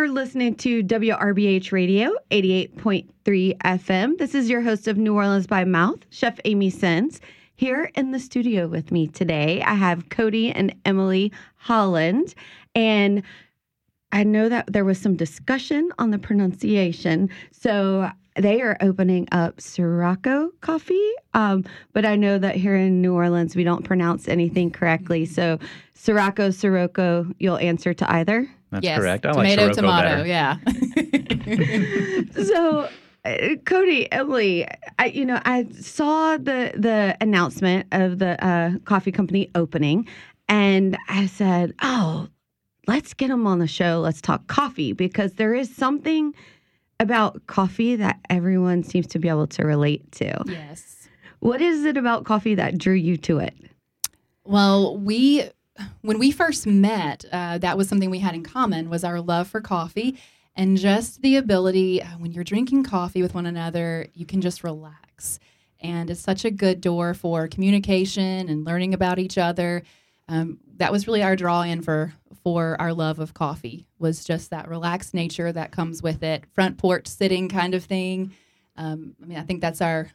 You're listening to WRBH Radio 88.3 FM. This is your host of New Orleans by Mouth, Chef Amy Sins. Here in the studio with me today, I have Cody and Emily Holland. And I know that there was some discussion on the pronunciation. So they are opening up Sirocco coffee. Um, but I know that here in New Orleans, we don't pronounce anything correctly. So Sirocco, Sirocco, you'll answer to either. That's yes. correct. I tomato, like Sirocco tomato. better. Yeah. so uh, Cody, Emily, I, you know, I saw the the announcement of the uh, coffee company opening, and I said, "Oh, let's get them on the show. Let's talk coffee because there is something about coffee that everyone seems to be able to relate to. yes. What is it about coffee that drew you to it? Well, we when we first met, uh, that was something we had in common was our love for coffee and just the ability uh, when you're drinking coffee with one another, you can just relax. And it's such a good door for communication and learning about each other. Um, that was really our draw in for for our love of coffee was just that relaxed nature that comes with it, front porch sitting kind of thing. Um, I mean, I think that's our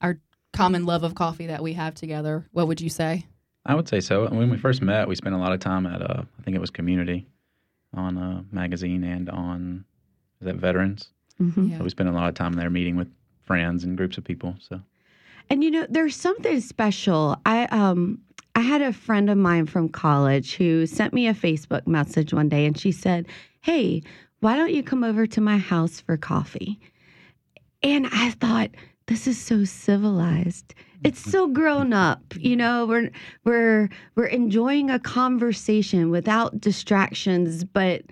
our common love of coffee that we have together. What would you say? I would say so. When we first met, we spent a lot of time at, uh, I think it was Community on a magazine and on, is that Veterans? Mhm. Yeah. So we spent a lot of time there meeting with friends and groups of people. So And you know, there's something special. I um I had a friend of mine from college who sent me a Facebook message one day and she said, "Hey, why don't you come over to my house for coffee?" And I thought, this is so civilized. It's so grown up. You know, we're we're we're enjoying a conversation without distractions, but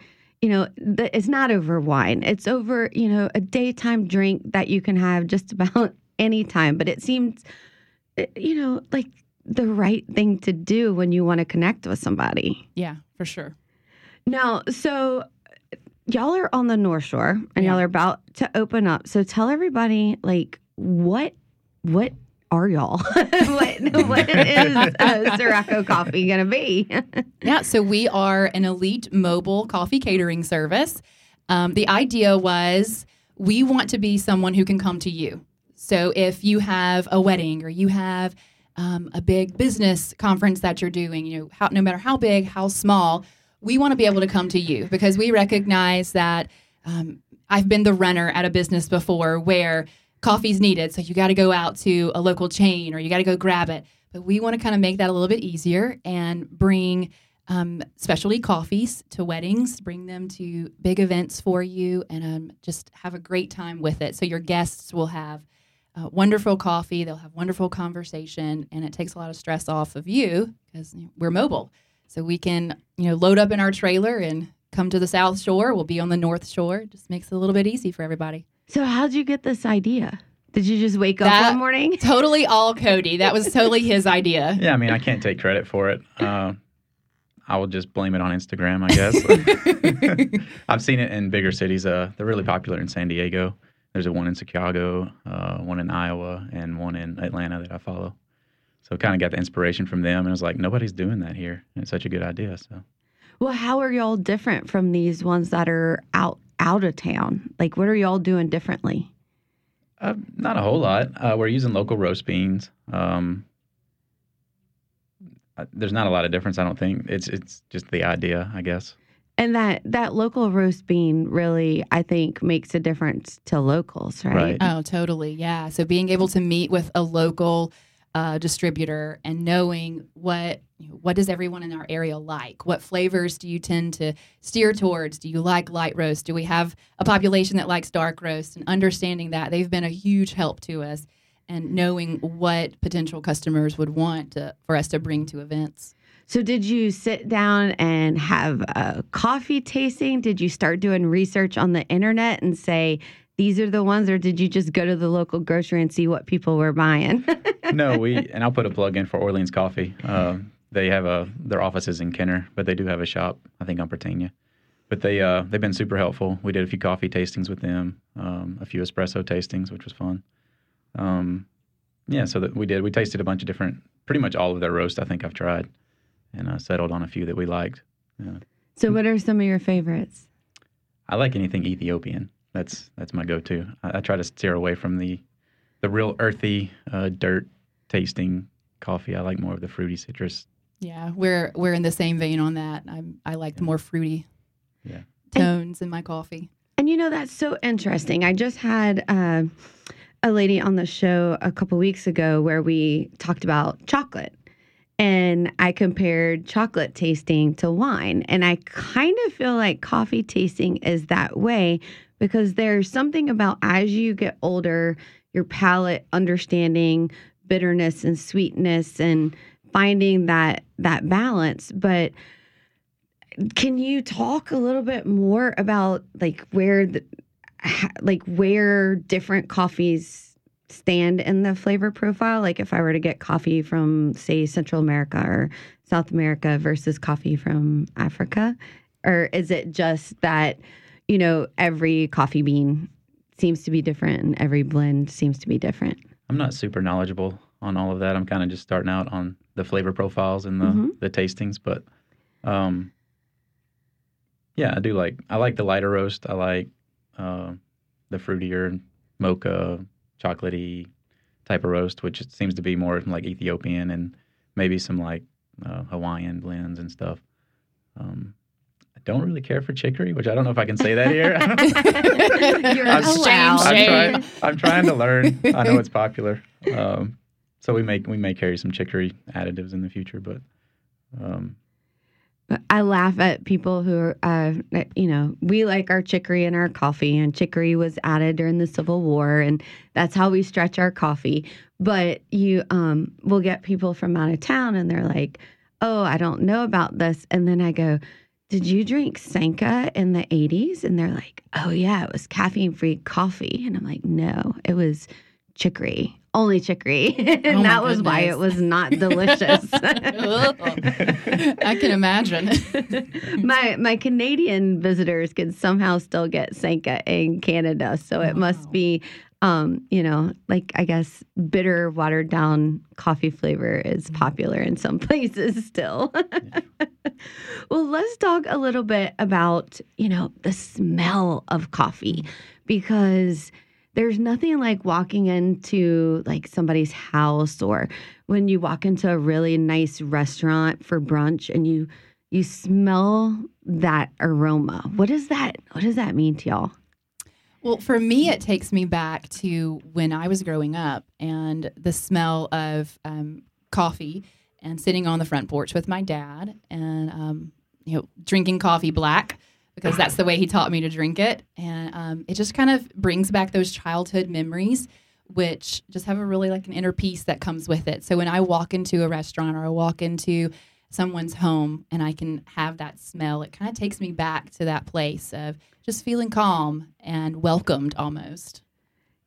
you know, the, it's not over wine. It's over, you know, a daytime drink that you can have just about any time. But it seems, uh, you know, like the right thing to do when you want to connect with somebody. Yeah, for sure. Now, so y'all are on the North Shore and y'all are about to open up. So tell everybody, like, what, what are y'all? what, what is uh, Sirocco Coffee gonna be? Yeah, so we are an elite mobile coffee catering service. Um, the idea was we want to be someone who can come to you. So if you have a wedding or you have um, a big business conference that you're doing, you know, how, no matter how big, how small, we want to be able to come to you because we recognize that um, I've been the runner at a business before where coffee's needed. So you got to go out to a local chain or you got to go grab it. But we want to kind of make that a little bit easier and bring um, specialty coffees to weddings, bring them to big events for you, and um, just have a great time with it. So your guests will have uh, wonderful coffee, they'll have wonderful conversation, and it takes a lot of stress off of you because you know, we're mobile. So we can, you know, load up in our trailer and come to the South Shore. We'll be on the North Shore. Just makes it a little bit easy for everybody. So how'd you get this idea? Did you just wake up That- one morning? Totally all Cody. That was totally his idea. yeah, I mean, I can't take credit for it. Uh, I will just blame it on Instagram, I guess. I've seen it in bigger cities. Uh, they're really popular in San Diego. There's a one in Chicago, uh, one in Iowa, and one in Atlanta that I follow. So kind of got the inspiration from them, and I was like, nobody's doing that here. And it's such a good idea. So Well, how are y'all different from these ones that are out out of town? Like, what are y'all doing differently? uh, not a whole lot. Uh, we're using local roast beans. Um, uh, there's not a lot of difference, I don't think. It's it's just the idea, I guess. And that that local roast bean really, I think, makes a difference to locals, right? Right. Oh, totally. Yeah. So being able to meet with a local uh, distributor and knowing what you know, what does everyone in our area like? What flavors do you tend to steer towards? Do you like light roast? Do we have a population that likes dark roast? And understanding that they've been a huge help to us and knowing what potential customers would want to, for us to bring to events. So, did you sit down and have a coffee tasting? Did you start doing research on the internet and say, these are the ones, or did you just go to the local grocery and see what people were buying? no, we and I'll put a plug in for Orleans Coffee. Uh, they have a their offices in Kenner, but they do have a shop I think on Prytania. But they uh, they've been super helpful. We did a few coffee tastings with them, um, a few espresso tastings, which was fun. Um, yeah, so that we did. We tasted a bunch of different, pretty much all of their roast. I think I've tried, and uh, settled on a few that we liked. Yeah. so, what are some of your favorites? I like anything Ethiopian. That's that's my go-to. I, I try to steer away from the the real earthy, uh, dirt tasting coffee. I like more of the fruity citrus. Yeah, we're we're in the same vein on that. I'm I like the more fruity Yeah. tones in my coffee. And you know, that's so interesting. I just had uh, a lady on the show a couple weeks ago where we talked about chocolate. And I compared chocolate tasting to wine. And I kind of feel like coffee tasting is that way because there's something about as you get older, your palate understanding bitterness and sweetness and finding that that balance. But can you talk a little bit more about like where the like where different coffees stand in the flavor profile like if i were to get coffee from say central america or south america versus coffee from africa or is it just that you know every coffee bean seems to be different and every blend seems to be different I'm not super knowledgeable on all of that. I'm kind of just starting out on the flavor profiles and the Mhm. the tastings, but um, yeah, I do like I like the lighter roast. I like uh, the fruitier mocha, chocolatey type of roast, which seems to be more like Ethiopian and maybe some like uh, Hawaiian blends and stuff. Um, I don't really care for chicory, which I don't know if I can say that here. You're I'm, allowed. I'm trying, I'm trying to learn. I know it's popular. Um, so we may we may carry some chicory additives in the future, but um, I laugh at people who are, uh, you know, we like our chicory in our coffee, and chicory was added during the Civil War, and that's how we stretch our coffee. But you um, will get people from out of town, and they're like, "Oh, I don't know about this," and then I go. Did you drink Sanka in the 80s? And they're like, oh, yeah, it was caffeine free coffee. And I'm like, no, it was chicory, only chicory. and Oh, that was why it was not delicious. I can imagine. my my Canadian visitors can somehow still get Sanka in Canada, so it must be, um, you know, like I guess bitter, watered down coffee flavor is popular in some places still. well, let's talk a little bit about you know the smell of coffee because there's nothing like walking into like somebody's house or when you walk into a really nice restaurant for brunch and you you smell that aroma. What does that what does that mean to y'all? Well, for me, it takes me back to when I was growing up and the smell of um, coffee and sitting on the front porch with my dad and, um, you know, drinking coffee black because that's the way he taught me to drink it. And um, it just kind of brings back those childhood memories, which just have a really like an inner peace that comes with it. So when I walk into a restaurant or I walk into someone's home and I can have that smell, it kind of takes me back to that place of just feeling calm and welcomed almost.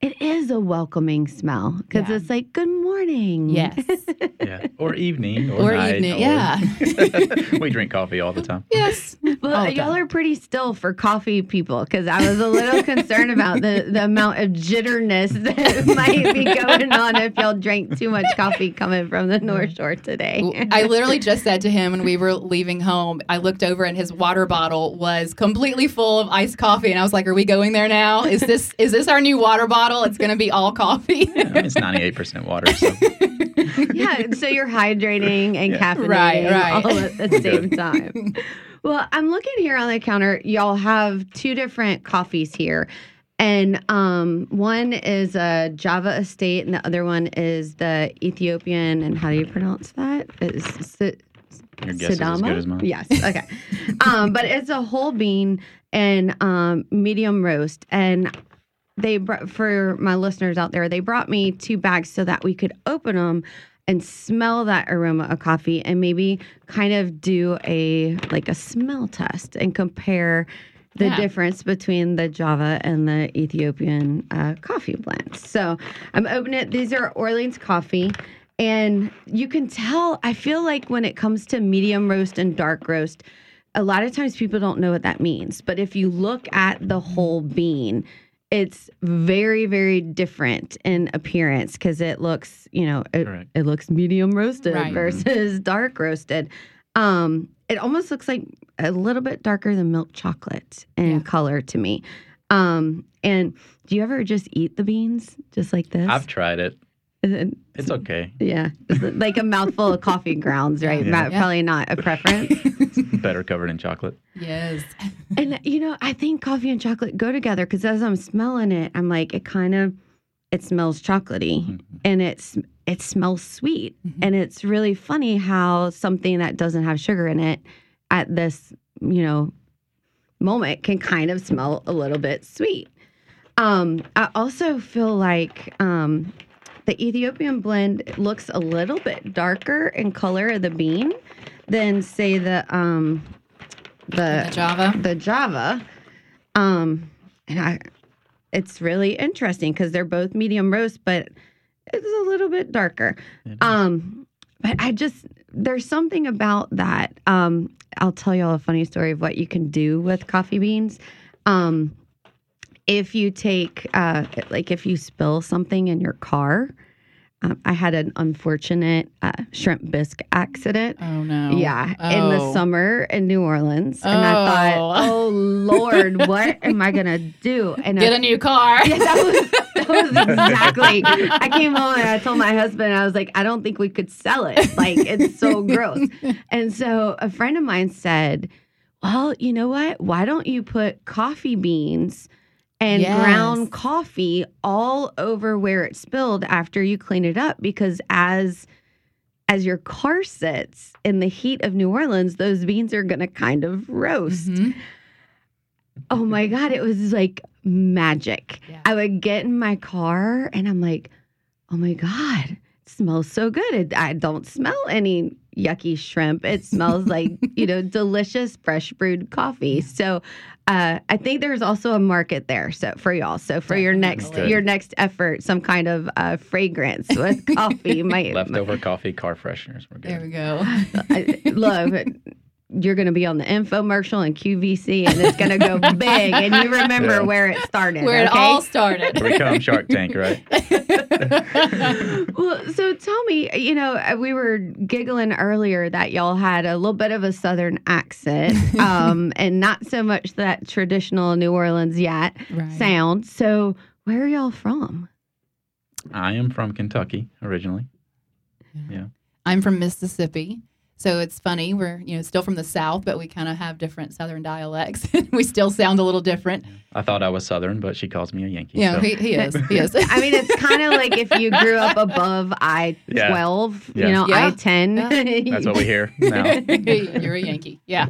It is a welcoming smell because Yeah. it's like good morning. Yes. yeah, or evening, or, Or night, evening, or- yeah. we drink coffee all the time. yes. Well, All y'all time. are pretty still for coffee people because I was a little concerned about the, the amount of jitterness that might be going on if y'all drank too much coffee coming from the North Shore today. I literally just said to him when we were leaving home, I looked over and his water bottle was completely full of iced coffee. And I was like, Are we going there now? Is this is this our new water bottle? It's gonna be all coffee. I mean, it's 98% water, so yeah, so you're hydrating and Yeah. caffeinating Right, right. all at the same time. Well, I'm looking here on the counter. Y'all have two different coffees here. And um, one is a Java Estate, and the other one is the Ethiopian. And how do you pronounce that? It's Si- your guess is as good as mine. Yes. Okay. um, but it's a whole bean and um, medium roast. And they brought for my listeners out there, they brought me two bags so that we could open them and smell that aroma of coffee and maybe kind of do a like a smell test and compare the Yeah. difference between the Java and the Ethiopian uh, coffee blends. So I'm opening it. These are Orleans coffee. And you can tell, I feel like when it comes to medium roast and dark roast, a lot of times people don't know what that means. But if you look at the whole bean, it's very, very different in appearance because it looks, you know, it, Correct. it looks medium roasted Right. versus dark roasted. Um, it almost looks like a little bit darker than milk chocolate in Yeah. color to me. Um, and do you ever just eat the beans just like this? I've tried it. And It's okay. yeah, Just like a mouthful of coffee grounds, right? Yeah. Not- Yeah. Probably not a preference. Better covered in chocolate. yes. And you know, I think coffee and chocolate go together because as I'm smelling it, I'm like, it kind of, it smells chocolatey, Mhm. and it's it smells sweet, Mhm. and it's really funny how something that doesn't have sugar in it at this you know moment can kind of smell a little bit sweet. Um, I also feel like um, the Ethiopian blend looks a little bit darker in color of the bean than say the um, The Java. the Java. Um, and I, it's really interesting because they're both medium roast, but it's a little bit darker. Um, but I just there's something about that. Um, I'll tell y'all a funny story of what you can do with coffee beans. Um, if you take uh, like if you spill something in your car. Um, I had an unfortunate uh, shrimp bisque accident. Oh no. Yeah, in the Oh. summer in New Orleans, and I thought, Oh. "Oh Lord, what am I gonna do?" And Get I, a new car. yeah, that was that was exactly. I came home and I told my husband, I was like, "I don't think we could sell it. Like it's so gross." And so a friend of mine said, "Well, you know what? Why don't you put coffee beans?" And Yes. ground coffee all over where it spilled after you clean it up because as as your car sits in the heat of New Orleans, those beans are going to kind of roast. Mhm. Oh my God, it was like magic. Yeah. I would get in my car and I'm like, oh my God, it smells so good. It, I don't smell any yucky shrimp. It smells like, you know, delicious fresh brewed coffee. So uh, I think there's also a market there so for y'all. So for your next Definitely. your next effort, some kind of uh, fragrance with coffee might Leftover coffee, car fresheners. We're There we go. I, look, you're going to be on the infomercial and QVC, and it's going to go big. And you remember Yeah. where it started. Where it all started. Here we come, Shark Tank, right? well, so tell me, you know, uh, we were giggling earlier that y'all had a little bit of a southern accent, um, and not so much that traditional New Orleans yet Right. sound. So, where are y'all from? I am from Kentucky originally. Yeah. I'm from Mississippi. So it's funny. We're, you know, still from the South, but we kind of have different Southern dialects. we still sound a little different. I thought I was Southern, but she calls me a Yankee. Yeah, so- he, he is. He is. I mean, it's kind of like if you grew up above I Yeah. 12, Yeah. you know, Yeah. I 10. That's what we hear now. You're a Yankee. Yeah.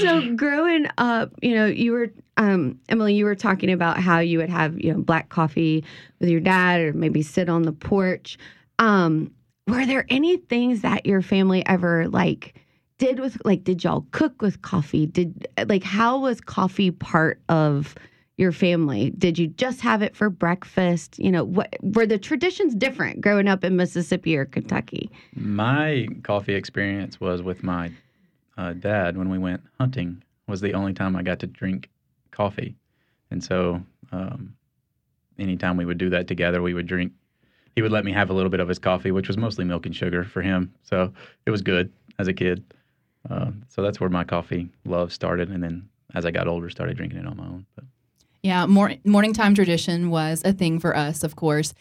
so growing up, you know, you were um Emily, you were talking about how you would have, you know, black coffee with your dad or maybe sit on the porch. Um, were there any things that your family ever like did with like did y'all cook with coffee? Did like how was coffee part of your family? Did you just have it for breakfast? You know, what were the traditions different growing up in Mississippi or Kentucky? My coffee experience was with my uh, dad when we went hunting. Was the only time I got to drink coffee, and so um, anytime we would do that together, we would drink. He would let me have a little bit of his coffee, which was mostly milk and sugar for him. So it was good as a kid. Uh, so that's where my coffee love started, and then as I got older, started drinking it on my own. But Yeah, mor- morning time tradition was a thing for us, of course.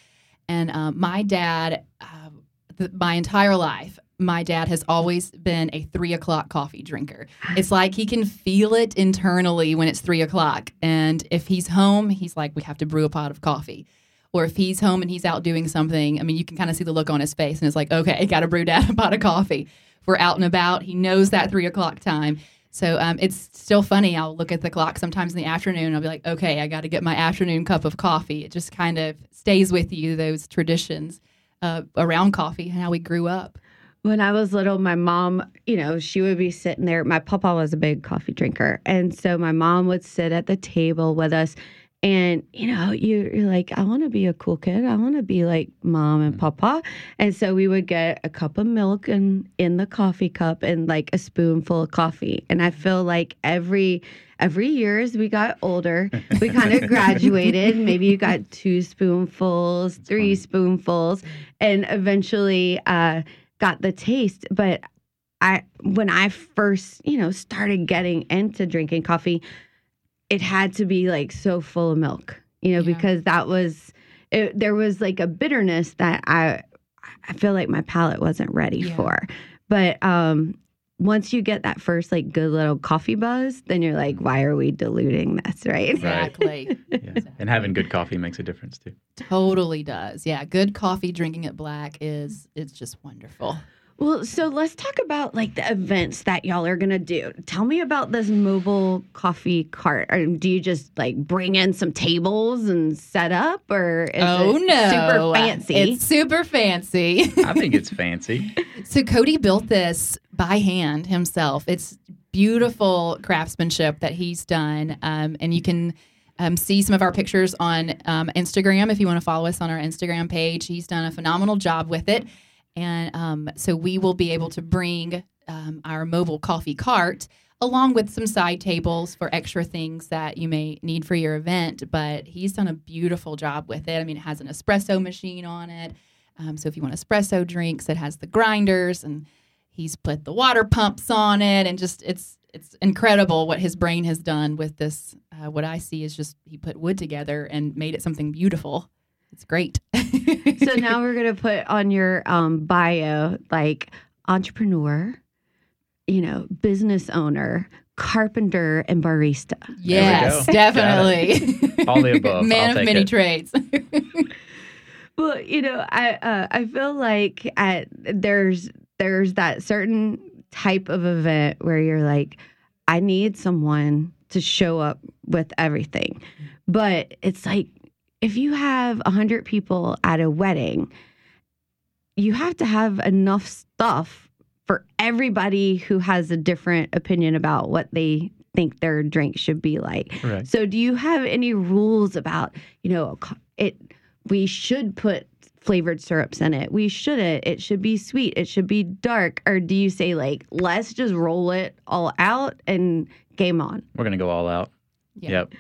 And uh, my dad, uh, th- my entire life, my dad has always been a three o'clock coffee drinker. It's like he can feel it internally when it's three o'clock. And if he's home, he's like, we have to brew a pot of coffee. Or if he's home and he's out doing something, I mean, you can kind of see the look on his face, and it's like, okay, got to brew dad a pot of coffee. If we're out and about, he knows that three o'clock time. So um, it's still funny. I'll look at the clock sometimes in the afternoon. I'll be like, okay, I got to get my afternoon cup of coffee. It just kind of stays with you, those traditions uh, around coffee and how we grew up. When I was little, my mom, you know, she would be sitting there. My papa was a big coffee drinker. And so my mom would sit at the table with us. And, you know, you, you're like, I want to be a cool kid. I want to be like mom and papa. And so we would get a cup of milk and in the coffee cup and like a spoonful of coffee. And I feel like every every year as we got older, we kind of graduated. Maybe you got two spoonfuls, three funny. spoonfuls, and eventually uh got the taste, but I when I first, you know, started getting into drinking coffee, it had to be like so full of milk, you know, Yeah. because that was it, there was like a bitterness that I I feel like my palate wasn't ready Yeah. for. But um once you get that first like good little coffee buzz, then you're like, why are we diluting this, right? Exactly. Yeah. And having good coffee makes a difference too. totally does. Yeah, good coffee drinking it black is it's just wonderful. Well, so let's talk about like the events that y'all are gonna do. Tell me about this mobile coffee cart. Or do you just like bring in some tables and set up, or is oh it no. super fancy? It's super fancy. I think it's fancy. So Cody built this by hand himself. It's beautiful craftsmanship that he's done, um, and you can um, see some of our pictures on um, Instagram if you want to follow us on our Instagram page. He's done a phenomenal job with it, and um, so we will be able to bring um, our mobile coffee cart along with some side tables for extra things that you may need for your event. But he's done a beautiful job with it. I mean, it has an espresso machine on it. Um, so if you want espresso drinks, it has the grinders and he's put the water pumps on it and just it's it's incredible what his brain has done with this. Uh, what I see is just he put wood together and made it something beautiful. It's great. so now we're gonna put on your um, bio like entrepreneur, you know, business owner, carpenter, and barista. yes, definitely. All the above. Man I'll of many it. trades. Well, you know, I uh, I feel like at there's there's that certain type of event where you're like, I need someone to show up with everything, but it's like if you have a hundred people at a wedding, you have to have enough stuff for everybody who has a different opinion about what they think their drink should be like. Right. So, do you have any rules about, you know, it? We should put flavored syrups in it. We shouldn't. It should be sweet. It should be dark. Or do you say like, let's just roll it all out and game on? We're gonna go all out. Yeah. Yep.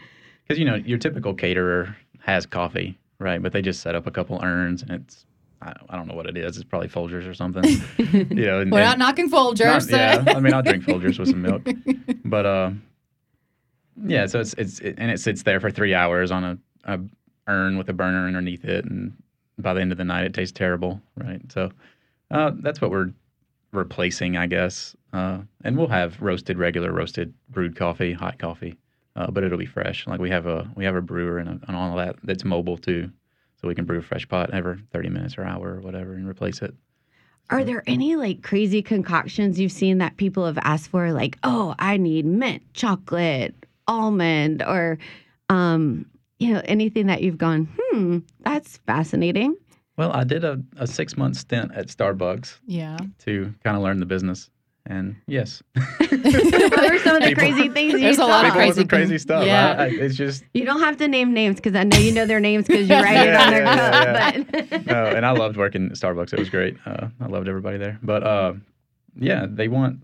Because you know your typical caterer has coffee, right? But they just set up a couple urns, and it's I, I don't know what it is. It's probably Folgers or something. you know. And, We're not knocking Folgers. not- yeah. I mean, I'll drink Folgers with some milk, but uh, yeah. So it's it's it, and it sits there for three hours on a, a urn with a burner underneath it, and by the end of the night, it tastes terrible, right? So uh, that's what we're replacing, I guess. Uh, and we'll have roasted, regular roasted brewed coffee, hot coffee, uh, but it'll be fresh. Like we have a we have a brewer and, a, and all of that that's mobile too, so we can brew a fresh pot every thirty minutes or hour or whatever and replace it. Are there any like crazy concoctions you've seen that people have asked for? Like, oh, I need mint, chocolate, almond, or, um, you know, anything that you've gone, hmm, that's fascinating. Well, I did a, a six month stint at Starbucks yeah. to kind of learn the business, and yes, what are some of the People- crazy things you There's a lot of people with crazy crazy stuff. Yeah. I, I, it's just You don't have to name names because I know you know their names because you write it on their Yeah, yeah, cup. But no, and I loved working at Starbucks. It was great. Uh, I loved everybody there. But uh, yeah, they want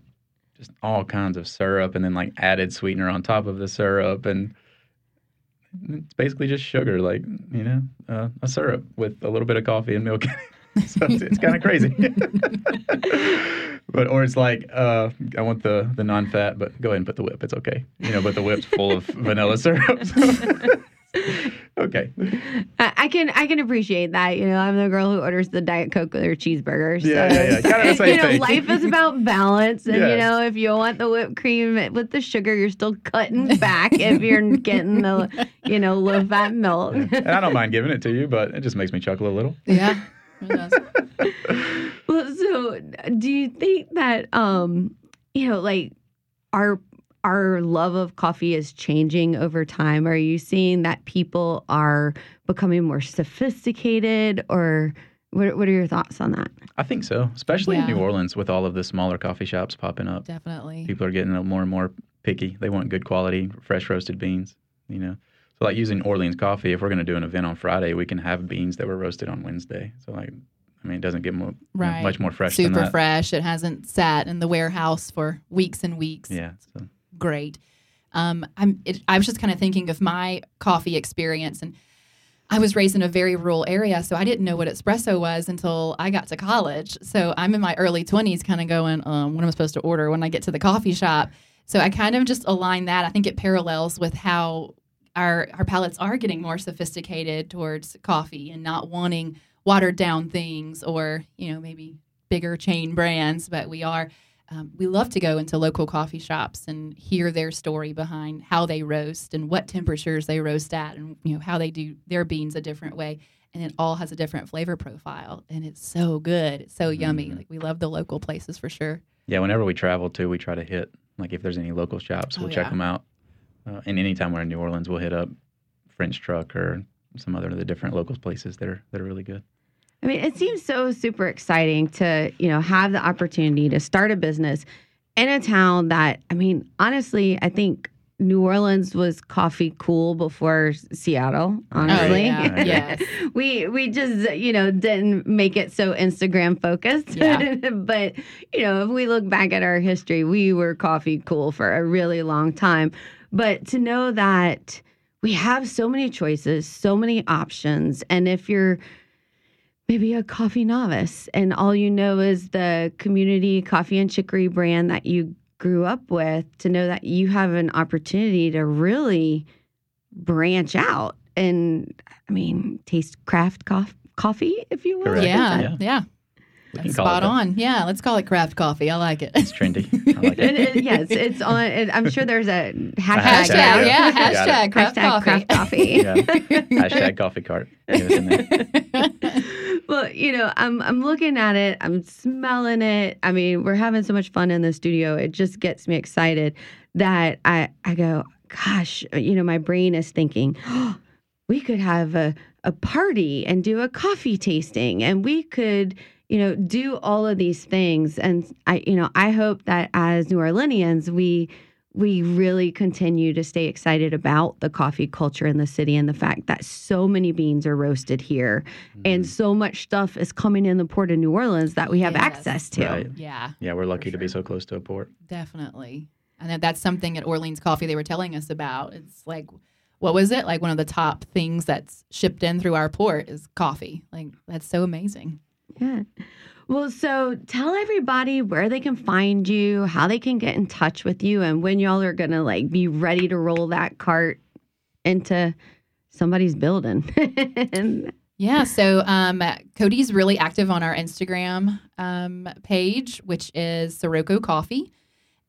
just all kinds of syrup and then like added sweetener on top of the syrup, and it's basically just sugar, like you know, uh, a syrup with a little bit of coffee and milk. so it's, it's kind of crazy. But or it's like uh, I want the the non-fat, but go ahead and put the whip. It's okay, you know. But the whip's full of vanilla syrup. so- okay. I I can I can appreciate that. You know, I'm the girl who orders the diet coke with her cheeseburger. So, Yeah, yeah, yeah. Kinda the same you know, thing. life is about balance, and Yeah. you know, if you want the whipped cream with the sugar, you're still cutting back if you're getting the you know low fat milk. And I don't mind giving it to you, but it just makes me chuckle a little. Yeah. Well, so do you think that um, you know, like our our love of coffee is changing over time? Are you seeing that people are becoming more sophisticated, or what? What are your thoughts on that? I think so, especially in New Orleans with all of the smaller coffee shops popping up. Definitely. People are getting more and more picky. They want good quality, fresh roasted beans. You know, so like using Orleans coffee. If we're going to do an event on Friday, we can have beans that were roasted on Wednesday. So like, I mean, it doesn't get more, Right. much more fresh than Super fresh. It hasn't sat in the warehouse for weeks and weeks. Yeah. So, great. Um, I'm. It, I was just kind of thinking of my coffee experience, and I was raised in a very rural area, so I didn't know what espresso was until I got to college. So I'm in my early 20s, kind of going, um, what am I supposed to order when I get to the coffee shop? So I kind of just align that. I think it parallels with how our our palates are getting more sophisticated towards coffee and not wanting watered down things or you know maybe bigger chain brands, but we are. Um, we love to go into local coffee shops and hear their story behind how they roast and what temperatures they roast at, and you know how they do their beans a different way, and it all has a different flavor profile, and it's so good, it's so yummy. Mhm. Like we love the local places for sure. Yeah, whenever we travel too, we try to hit like if there's any local shops, Oh, we'll check yeah. them out. Uh, and anytime we're in New Orleans, we'll hit up French Truck or some other of the different local places that are that are really good. I mean, it seems so super exciting to, you know, have the opportunity to start a business in a town that, I mean, honestly, I think New Orleans was coffee cool before Seattle, honestly. Oh, yeah. Yes. we we just, you know, didn't make it so Instagram focused. Yeah. but, you know, if we look back at our history, we were coffee cool for a really long time. But to know that we have so many choices, so many options, and if you're maybe a coffee novice and all you know is the community coffee and chicory brand that you grew up with to know that you have an opportunity to really branch out and i mean taste craft cof- coffee if you will Correct. Yeah, Yeah. yeah, We can That's call it spot that. on. Yeah, let's call it craft coffee. I like it. It's trendy. I like It- it. it- yes it's on it, i'm sure there's a hashtag, hashtag, yeah. yeah, Got it. hashtag craft Hashtag coffee. craft coffee. Yeah. Hashtag coffee cart. Get us in there. well, you know, I'm I'm looking at it, I'm smelling it. I mean, we're having so much fun in the studio. It just gets me excited that I I go, gosh, you know, my brain is thinking, oh, we could have a a party and do a coffee tasting and we could you know do all of these things and i you know i hope that as new orleanians we we really continue to stay excited about the coffee culture in the city and the fact that so many beans are roasted here and mm-hmm. so much stuff is coming in the port of New Orleans that we have Yes. access to. Right. yeah, Yeah, we're lucky to be so close to a port. definitely. And that's something at Orleans Coffee they were telling us about. It's like, what was it? Like one of the top things that's shipped in through our port is coffee. Like that's so amazing. Yeah. Well, so tell everybody where they can find you, how they can get in touch with you, and when y'all are gonna like be ready to roll that cart into somebody's building. Yeah, so um, Cody's really active on our Instagram um, page, which is Sirocco Coffee.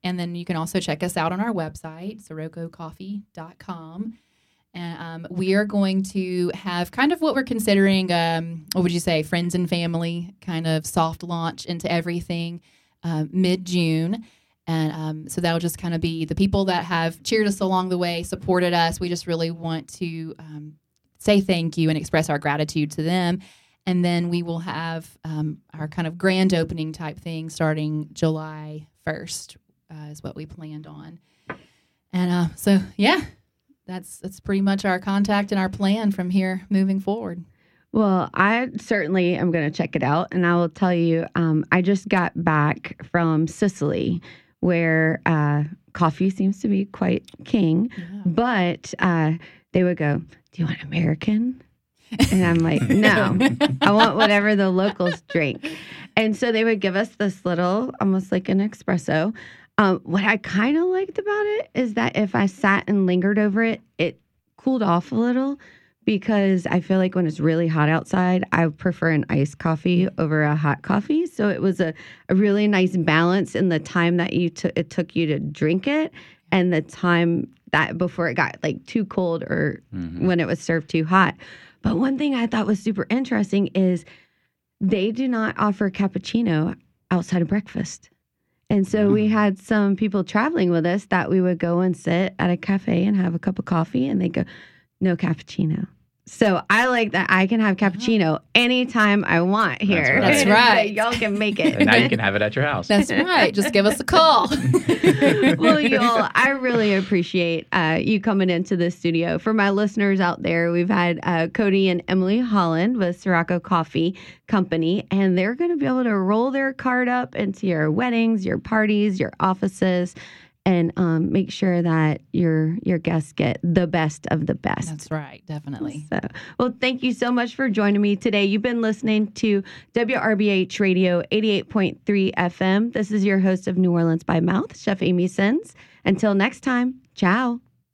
And then you can also check us out on our website, siroccocoffee.com. And um, we are going to have kind of what we're considering, um, what would you say, friends and family kind of soft launch into everything uh, mid June. And um, so that'll just kind of be the people that have cheered us along the way, supported us. We just really want to um, say thank you and express our gratitude to them. And then we will have um, our kind of grand opening type thing starting July 1st, uh, is what we planned on. And uh, so, yeah, that's that's pretty much our contact and our plan from here moving forward. Well, I certainly am going to check it out. And I will tell you, um, I just got back from Sicily, where uh, coffee seems to be quite king. But uh, they would go, Do you want American? And I'm like, No, I want whatever the locals drink. And so they would give us this little, almost like an espresso. Um, what I kind of liked about it is that if I sat and lingered over it, it cooled off a little because I feel like when it's really hot outside, I prefer an iced coffee over a hot coffee. So it was a, a really nice balance in the time that you took it took you to drink it and the time that before it got like too cold or Mhm. when it was served too hot. But one thing I thought was super interesting is they do not offer cappuccino outside of breakfast. And so we Mm. had some people traveling with us that we would go and sit at a cafe and have a cup of coffee and they go, no cappuccino. So I like that I can have cappuccino anytime I want here. right. That's right. Y'all can make it. And now you can have it at your house. That's right. Just give us a call. well, y'all, I really appreciate uh, you coming into the studio. For my listeners out there, we've had uh, Cody and Emily Holland with Sirocco Coffee Company, and they're going to be able to roll their card up into your weddings, your parties, your offices. And um, make sure that your your guests get the best of the best. That's right, definitely. So, well, thank you so much for joining me today. You've been listening to WRBH Radio 88.3 FM. This is your host of New Orleans by Mouth, Chef Amy Sins. Until next time, ciao.